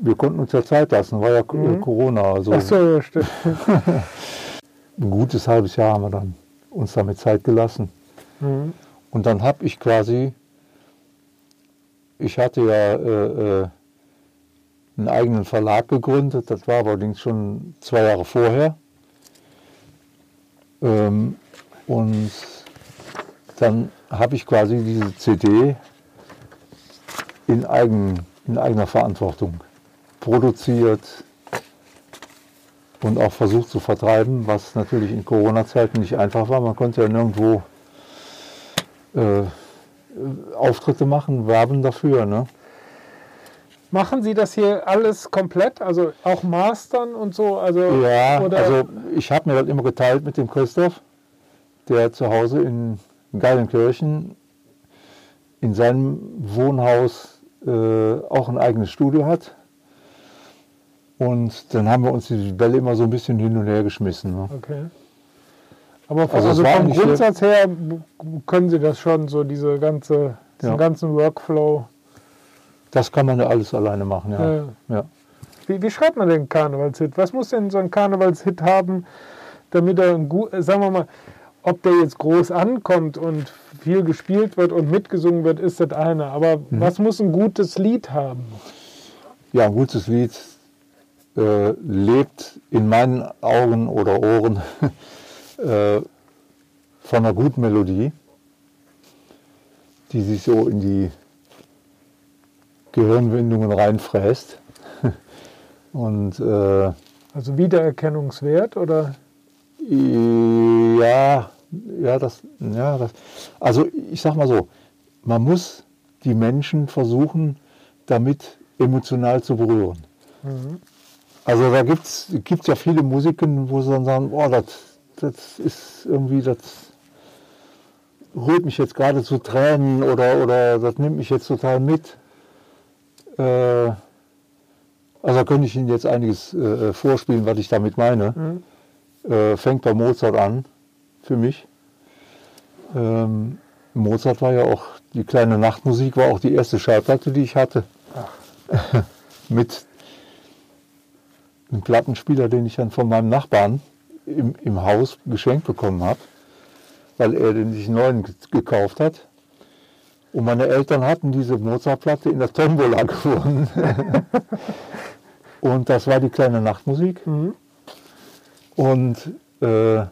Wir konnten uns ja Zeit lassen, war ja Mhm. Corona. Also Ach so, ja, stimmt. ein gutes halbes Jahr haben wir dann uns damit Zeit gelassen. Mhm. Und dann habe ich quasi, ich hatte ja äh, äh, einen eigenen Verlag gegründet, das war allerdings schon zwei Jahre vorher. Ähm, und dann habe ich quasi diese CD in, eigen, in eigener Verantwortung produziert und auch versucht zu vertreiben, was natürlich in Corona-Zeiten nicht einfach war. Man konnte ja nirgendwo äh, Auftritte machen, werben dafür. Ne? Machen Sie das hier alles komplett? Also auch mastern und so? Also, Ja, oder, also ich habe mir das immer geteilt mit dem Christoph, der zu Hause in Geilenkirchen in seinem Wohnhaus äh, auch ein eigenes Studio hat. Und dann haben wir uns die Bälle immer so ein bisschen hin und her geschmissen. Ne? Okay. Aber Also also vom Grundsatz her können Sie das schon, so diese ganze, diesen Ja. ganzen Workflow. Das kann man ja alles alleine machen. Ja. Äh, Ja. wie, wie schreibt man den Karnevalshit? Was muss denn so ein Karnevalshit haben, damit er ein gut, sagen wir mal, ob der jetzt groß ankommt und viel gespielt wird und mitgesungen wird, ist das eine. Aber Mhm. was muss ein gutes Lied haben? Ja, ein gutes Lied äh, lebt in meinen Augen oder Ohren äh, von einer guten Melodie, die sich so in die Gehirnwindungen reinfräst. Und äh, Also Wiedererkennungswert oder? ja, ja, das, ja, das, also ich sag mal so, man muss die Menschen versuchen, damit emotional zu berühren. Mhm. Also da gibt es ja viele Musiken, wo sie dann sagen, oh, das, das ist irgendwie, das rührt mich jetzt gerade zu Tränen oder, oder das nimmt mich jetzt total mit. Äh, also da könnte ich Ihnen jetzt einiges äh, vorspielen, was ich damit meine. Mhm. Äh, fängt bei Mozart an, für mich. Ähm, Mozart war ja auch, die kleine Nachtmusik war auch die erste Schallplatte, die ich hatte. Mit einem Plattenspieler, den ich dann von meinem Nachbarn im, im Haus geschenkt bekommen habe, weil er den sich einen neuen ge- gekauft hat. Und meine Eltern hatten diese Mozart-Platte in der Tombola gewonnen. Und das war die kleine Nachtmusik. Mhm. Und äh,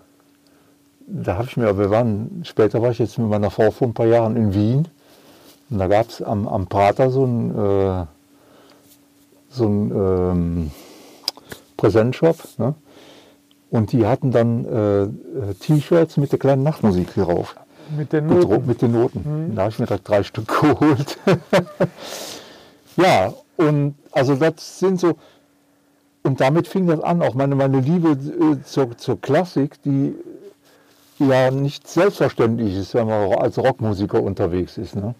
da habe ich mir, wir waren, später war ich jetzt mit meiner Frau vor ein paar Jahren in Wien. Und da gab es am, am Prater so einen äh, so ein, ähm, Präsentshop. Ne? Und die hatten dann äh, T-Shirts mit der kleinen Nachtmusik drauf. Mit den Mit, Ro- Noten. mit den Noten. Da habe ich mir drei Stück geholt. ja, und also das sind so, und damit fing das an, auch meine, meine Liebe äh, zur, zur Klassik, die ja nicht selbstverständlich ist, wenn man als Rockmusiker unterwegs ist. Ne?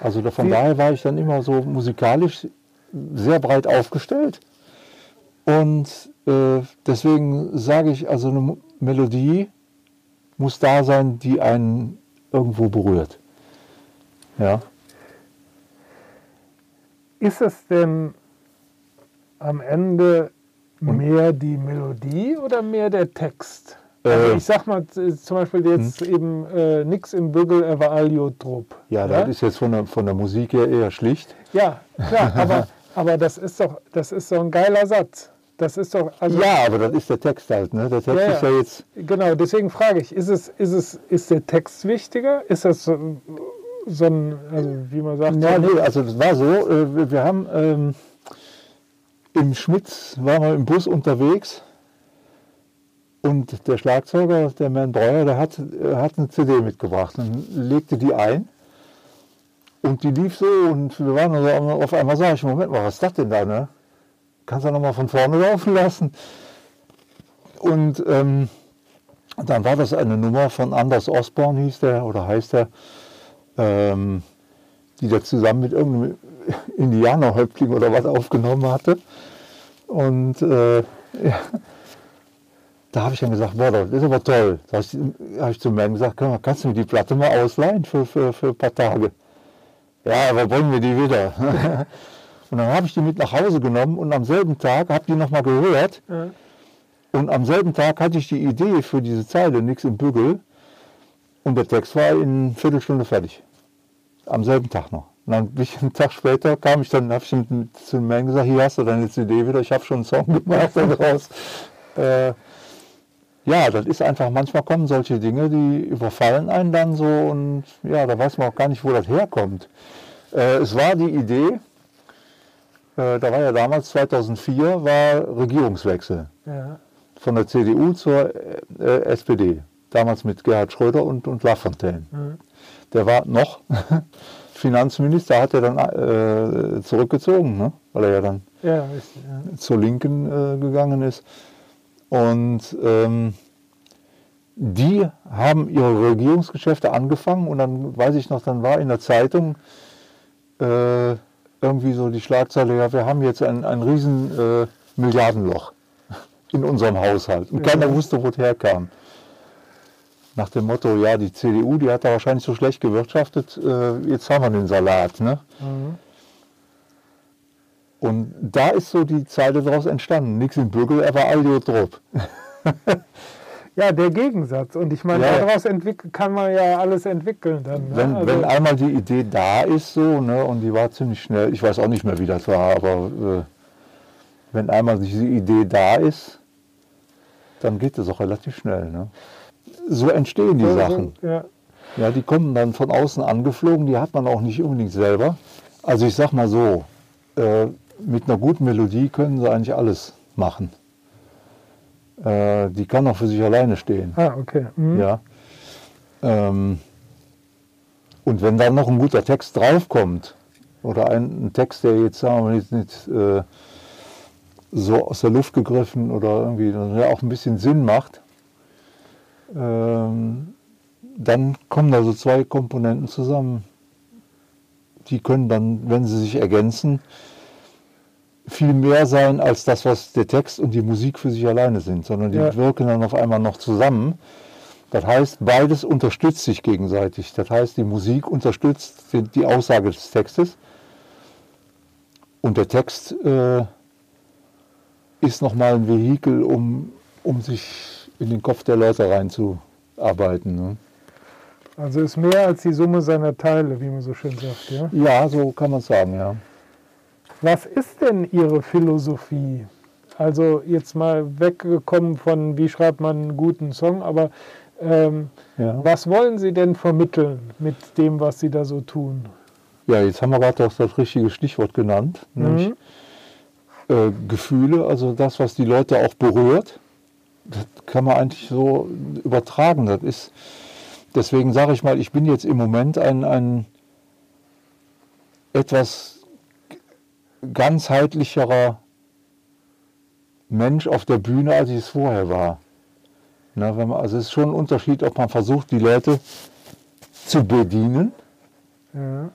Also von Wie- daher war ich dann immer so musikalisch sehr breit aufgestellt. Und äh, deswegen sage ich, also eine Melodie muss da sein, die einen irgendwo berührt. Ja. Ist es denn am Ende mehr die Melodie oder mehr der Text? Also Äh, ich sag mal zum Beispiel jetzt eben äh, nix im Bügel, er war Alio-Trupp. ja, das ist jetzt von der, von der Musik her eher schlicht. Ja, klar, aber, aber das ist doch, das ist so ein geiler Satz. Das ist doch, also Ja, aber das ist der Text halt. Ne? Der Text Ja, ist ja. jetzt, genau, deswegen frage ich, ist es, ist es, ist der Text wichtiger? Ist das so, so ein, also wie man sagt, Ja, so, nee, also das war so, äh, wir- wir haben ähm, im Schmitz, waren wir im Bus unterwegs und der Schlagzeuger, der Mann Breuer, der hat, äh, hat eine CD mitgebracht und legte die ein und die lief so und wir waren also auf einmal sag ich, Moment mal, was ist das denn da, ne? Kannst du noch mal von vorne laufen lassen? Und ähm, dann war das eine Nummer von Anders Osborn, hieß der, oder heißt der, ähm, die der zusammen mit irgendeinem Indianerhäuptling oder was aufgenommen hatte. Und äh, ja, da habe ich dann gesagt, boah, das ist aber toll. Da habe ich, hab ich zu Mann gesagt, "Kann- kannst du mir die Platte mal ausleihen für, für, für ein paar Tage? Ja, aber bringen wir die wieder. und dann habe ich die mit nach Hause genommen und am selben Tag habe die nochmal gehört. Ja. Und am selben Tag hatte ich die Idee für diese Zeile, nix im Bügel. Und der Text war in einer Viertelstunde fertig. Am selben Tag noch. Und dann bin ich einen Tag später kam ich dann, habe ich mit, mit, zu dem Mann gesagt, hier hast du deine CD wieder, ich habe schon einen Song gemacht daraus. Äh, ja, das ist einfach, manchmal kommen solche Dinge, die überfallen einen dann so und ja, da weiß man auch gar nicht, wo das herkommt. Äh, es war die Idee, äh, da war ja damals 2004, war Regierungswechsel ja, von der CDU zur äh, SPD. Damals mit Gerhard Schröder und, und Lafontaine. Mhm. Der war noch Finanzminister, hat er dann äh, zurückgezogen, ne? weil er ja dann ja, richtig, ja. zur Linken äh, gegangen ist. Und ähm, die haben ihre Regierungsgeschäfte angefangen und dann weiß ich noch, dann war in der Zeitung äh, irgendwie so die Schlagzeile, ja, wir haben jetzt ein, ein riesen äh, Milliardenloch in unserem Haushalt. Und keiner wusste, wo es herkam. Nach dem Motto, ja, die CDU, die hat da wahrscheinlich so schlecht gewirtschaftet, äh, jetzt haben wir den Salat. Ne? Mhm. Und da ist so die Zeile daraus entstanden. Nix im Bügel, er war Aliotrop. ja, der Gegensatz. Und ich meine, Ja. daraus kann man ja alles entwickeln dann. Ne? Wenn, also, wenn einmal die Idee da ist, so, ne, und die war ziemlich schnell, ich weiß auch nicht mehr, wie das war, aber äh, wenn einmal diese Idee da ist, dann geht es auch relativ schnell. Ne? So entstehen die so- so- Sachen. Ja, Ja, die kommen dann von außen angeflogen, die hat man auch nicht unbedingt selber. Also ich sag mal so, äh, mit einer guten Melodie können sie eigentlich alles machen. Äh, die kann auch für sich alleine stehen. ah, okay. Mhm. Ja. Ähm, und wenn dann noch ein guter Text draufkommt, oder ein, ein Text, der jetzt sagen wir nicht, nicht äh, so aus der Luft gegriffen oder irgendwie der auch ein bisschen Sinn macht, ähm, dann kommen da so zwei Komponenten zusammen. Die können dann, wenn sie sich ergänzen, viel mehr sein als das, was der Text und die Musik für sich alleine sind, sondern die Ja. wirken dann auf einmal noch zusammen. Das heißt, beides unterstützt sich gegenseitig. Das heißt, die Musik unterstützt die, Aussage des Textes und der Text äh, ist nochmal ein Vehikel, um, um sich in den Kopf der Leute reinzuarbeiten. Ne? Also ist mehr als die Summe seiner Teile, wie man so schön sagt. Ja? Ja, so kann man sagen, ja. Was ist denn Ihre Philosophie? Also jetzt mal weggekommen von, wie schreibt man einen guten Song, aber ähm, ja. was wollen Sie denn vermitteln mit dem, was Sie da so tun? Ja, jetzt haben wir gerade das, das richtige Stichwort genannt, nämlich äh, Gefühle, also das, was die Leute auch berührt. Das kann man eigentlich so übertragen. Das ist, deswegen sage ich mal, ich bin jetzt im Moment ein, ein etwas ganzheitlicherer Mensch auf der Bühne, als ich es vorher war. Na, man, also es ist schon ein Unterschied, ob man versucht, die Leute zu bedienen Ja.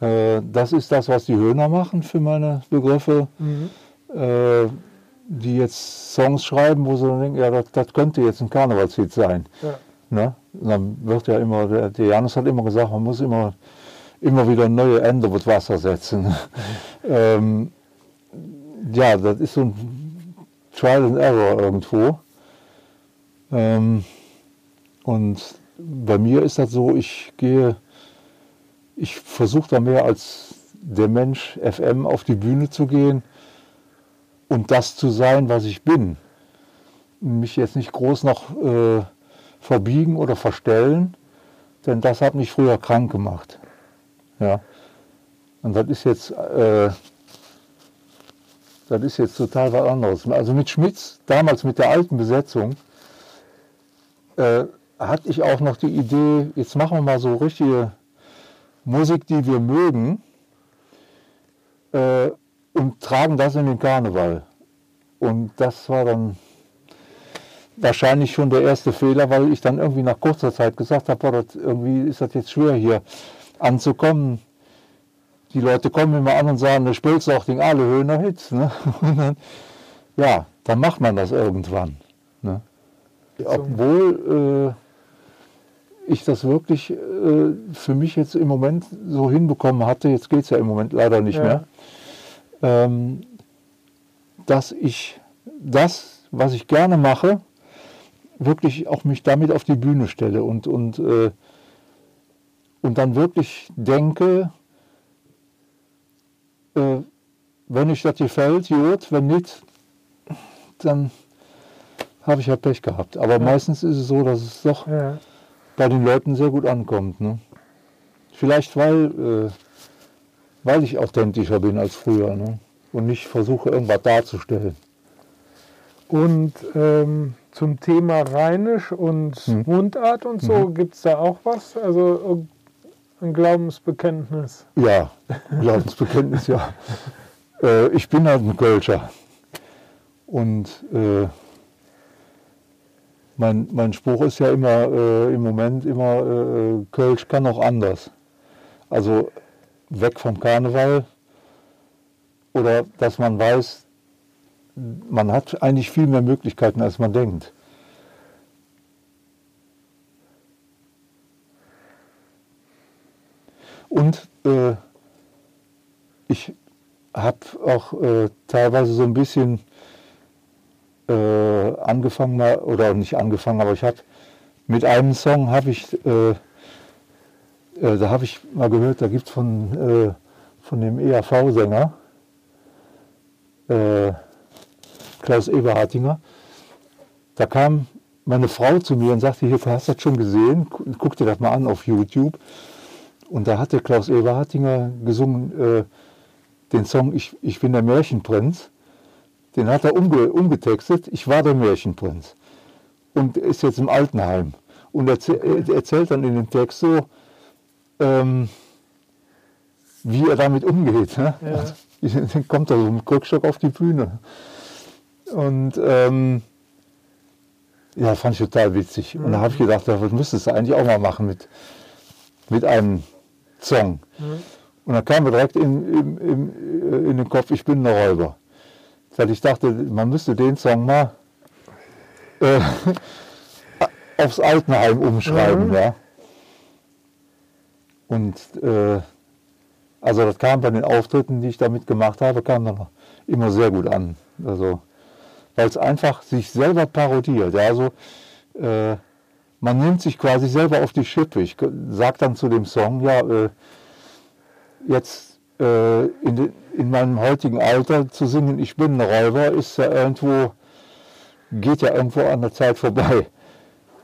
Äh, Das ist das, was die Höhner machen für meine Begriffe, Mhm. äh, die jetzt Songs schreiben, wo sie dann denken, ja, das, das könnte jetzt ein Karnevalshit sein. Ja. Und dann wird ja immer, der, der Janus hat immer gesagt, man muss immer, immer wieder neue Ende mit Wasser setzen. ähm, ja, das ist so ein Trial and Error irgendwo. Ähm, und bei mir ist das so, ich gehe, ich versuche da mehr als der Mensch FM auf die Bühne zu gehen und das zu sein, was ich bin. Mich jetzt nicht groß noch äh, verbiegen oder verstellen, denn das hat mich früher krank gemacht. Ja. Und das ist jetzt, äh, das ist jetzt total was anderes. Also mit Schmitz, damals mit der alten Besetzung, äh, hatte ich auch noch die Idee, jetzt machen wir mal so richtige Musik, die wir mögen, äh, und tragen das in den Karneval. Und das war dann wahrscheinlich schon der erste Fehler, weil ich dann irgendwie nach kurzer Zeit gesagt habe, irgendwie ist das jetzt schwer hier anzukommen. Die Leute kommen immer an und sagen, du spielst auch den alle Höhner Hits. Ne? Und dann, ja, dann macht man das irgendwann. Ne? Obwohl äh, ich das wirklich äh, für mich jetzt im Moment so hinbekommen hatte, jetzt geht es ja im Moment leider nicht ja. mehr, ähm, dass ich das, was ich gerne mache, wirklich auch mich damit auf die Bühne stelle und, und, äh, und dann wirklich denke, äh, wenn ich das gefällt, gut, wenn nicht, dann habe ich ja Pech gehabt. Aber ja. meistens ist es so, dass es doch ja. bei den Leuten sehr gut ankommt. Ne? Vielleicht weil, äh, weil ich authentischer bin als früher ne? und nicht versuche, irgendwas darzustellen. Und ähm, zum Thema Rheinisch und hm. Mundart und so, mhm. gibt es da auch was? Also ein Glaubensbekenntnis? Ja, Glaubensbekenntnis, ja. Äh, ich bin halt ein Kölscher. Und äh, mein, mein Spruch ist ja immer äh, im Moment immer, äh, Kölsch kann auch anders. Also weg vom Karneval oder dass man weiß, man hat eigentlich viel mehr Möglichkeiten, als man denkt. Und äh, ich habe auch äh, teilweise so ein bisschen äh, angefangen, mal, oder nicht angefangen, aber ich habe mit einem Song habe ich, äh, äh, da habe ich mal gehört, da gibt es von, äh, von dem EAV-Sänger, Klaus Eberhartinger. Da kam meine Frau zu mir und sagte, hier, hast du das schon gesehen? Guck dir das mal an auf YouTube. Und da hatte Klaus Eberhartinger gesungen äh, den Song ich, ich bin der Märchenprinz. Den hat er umge, umgetextet, ich war der Märchenprinz. Und ist jetzt im Altenheim. Und erzähl, erzählt dann in dem Text so, ähm, wie er damit umgeht. Ne? Ja. Dann kommt er so mit Krückstock auf die Bühne. Und ähm, ja, fand ich total witzig. Und da habe ich gedacht, das müsstest du eigentlich auch mal machen mit, mit einem Song. Mhm. Und dann kam mir direkt in, in, in, in, den Kopf, ich bin ein Räuber. Weil ich dachte, man müsste den Song mal äh, aufs Altenheim umschreiben. Mhm. Ja. Und äh, also das kam bei den Auftritten, die ich damit gemacht habe, kam dann immer sehr gut an. Also weil es einfach sich selber parodiert. Ja, also, äh, man nimmt sich quasi selber auf die Schippe. Ich sage dann zu dem Song, ja, äh, jetzt äh, in, de, in, meinem heutigen Alter zu singen, ich bin ein Räuber, ist ja irgendwo, geht ja irgendwo an der Zeit vorbei.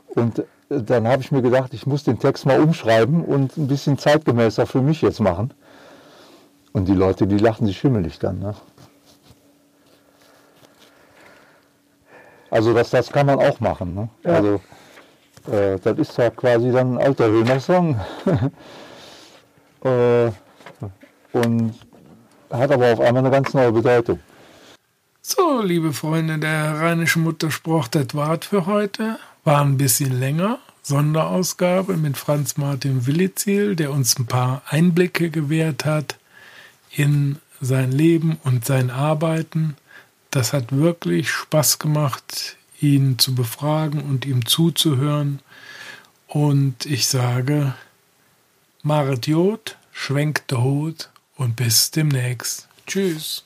Und äh, dann habe ich mir gedacht, ich muss den Text mal umschreiben und ein bisschen zeitgemäßer für mich jetzt machen. Und die Leute, die lachen sich schimmelig dann. Ne? Also das, das kann man auch machen. Ne? Ja. Also äh, das ist ja quasi dann ein alter Höhner-Song. äh, und hat aber auf einmal eine ganz neue Bedeutung. So, liebe Freunde der rheinischen Mutterspruch, das war's für heute. War ein bisschen länger. Sonderausgabe mit Franz Martin Willizil, der uns ein paar Einblicke gewährt hat in sein Leben und sein Arbeiten. Das hat wirklich Spaß gemacht, ihn zu befragen und ihm zuzuhören. Und ich sage, Maret Jod, schwenkt der Hut und bis demnächst. Tschüss.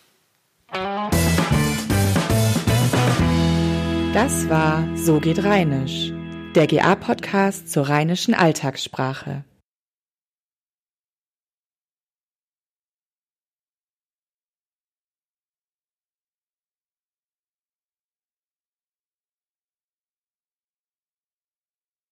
Das war So geht Rheinisch, der GA-Podcast zur rheinischen Alltagssprache.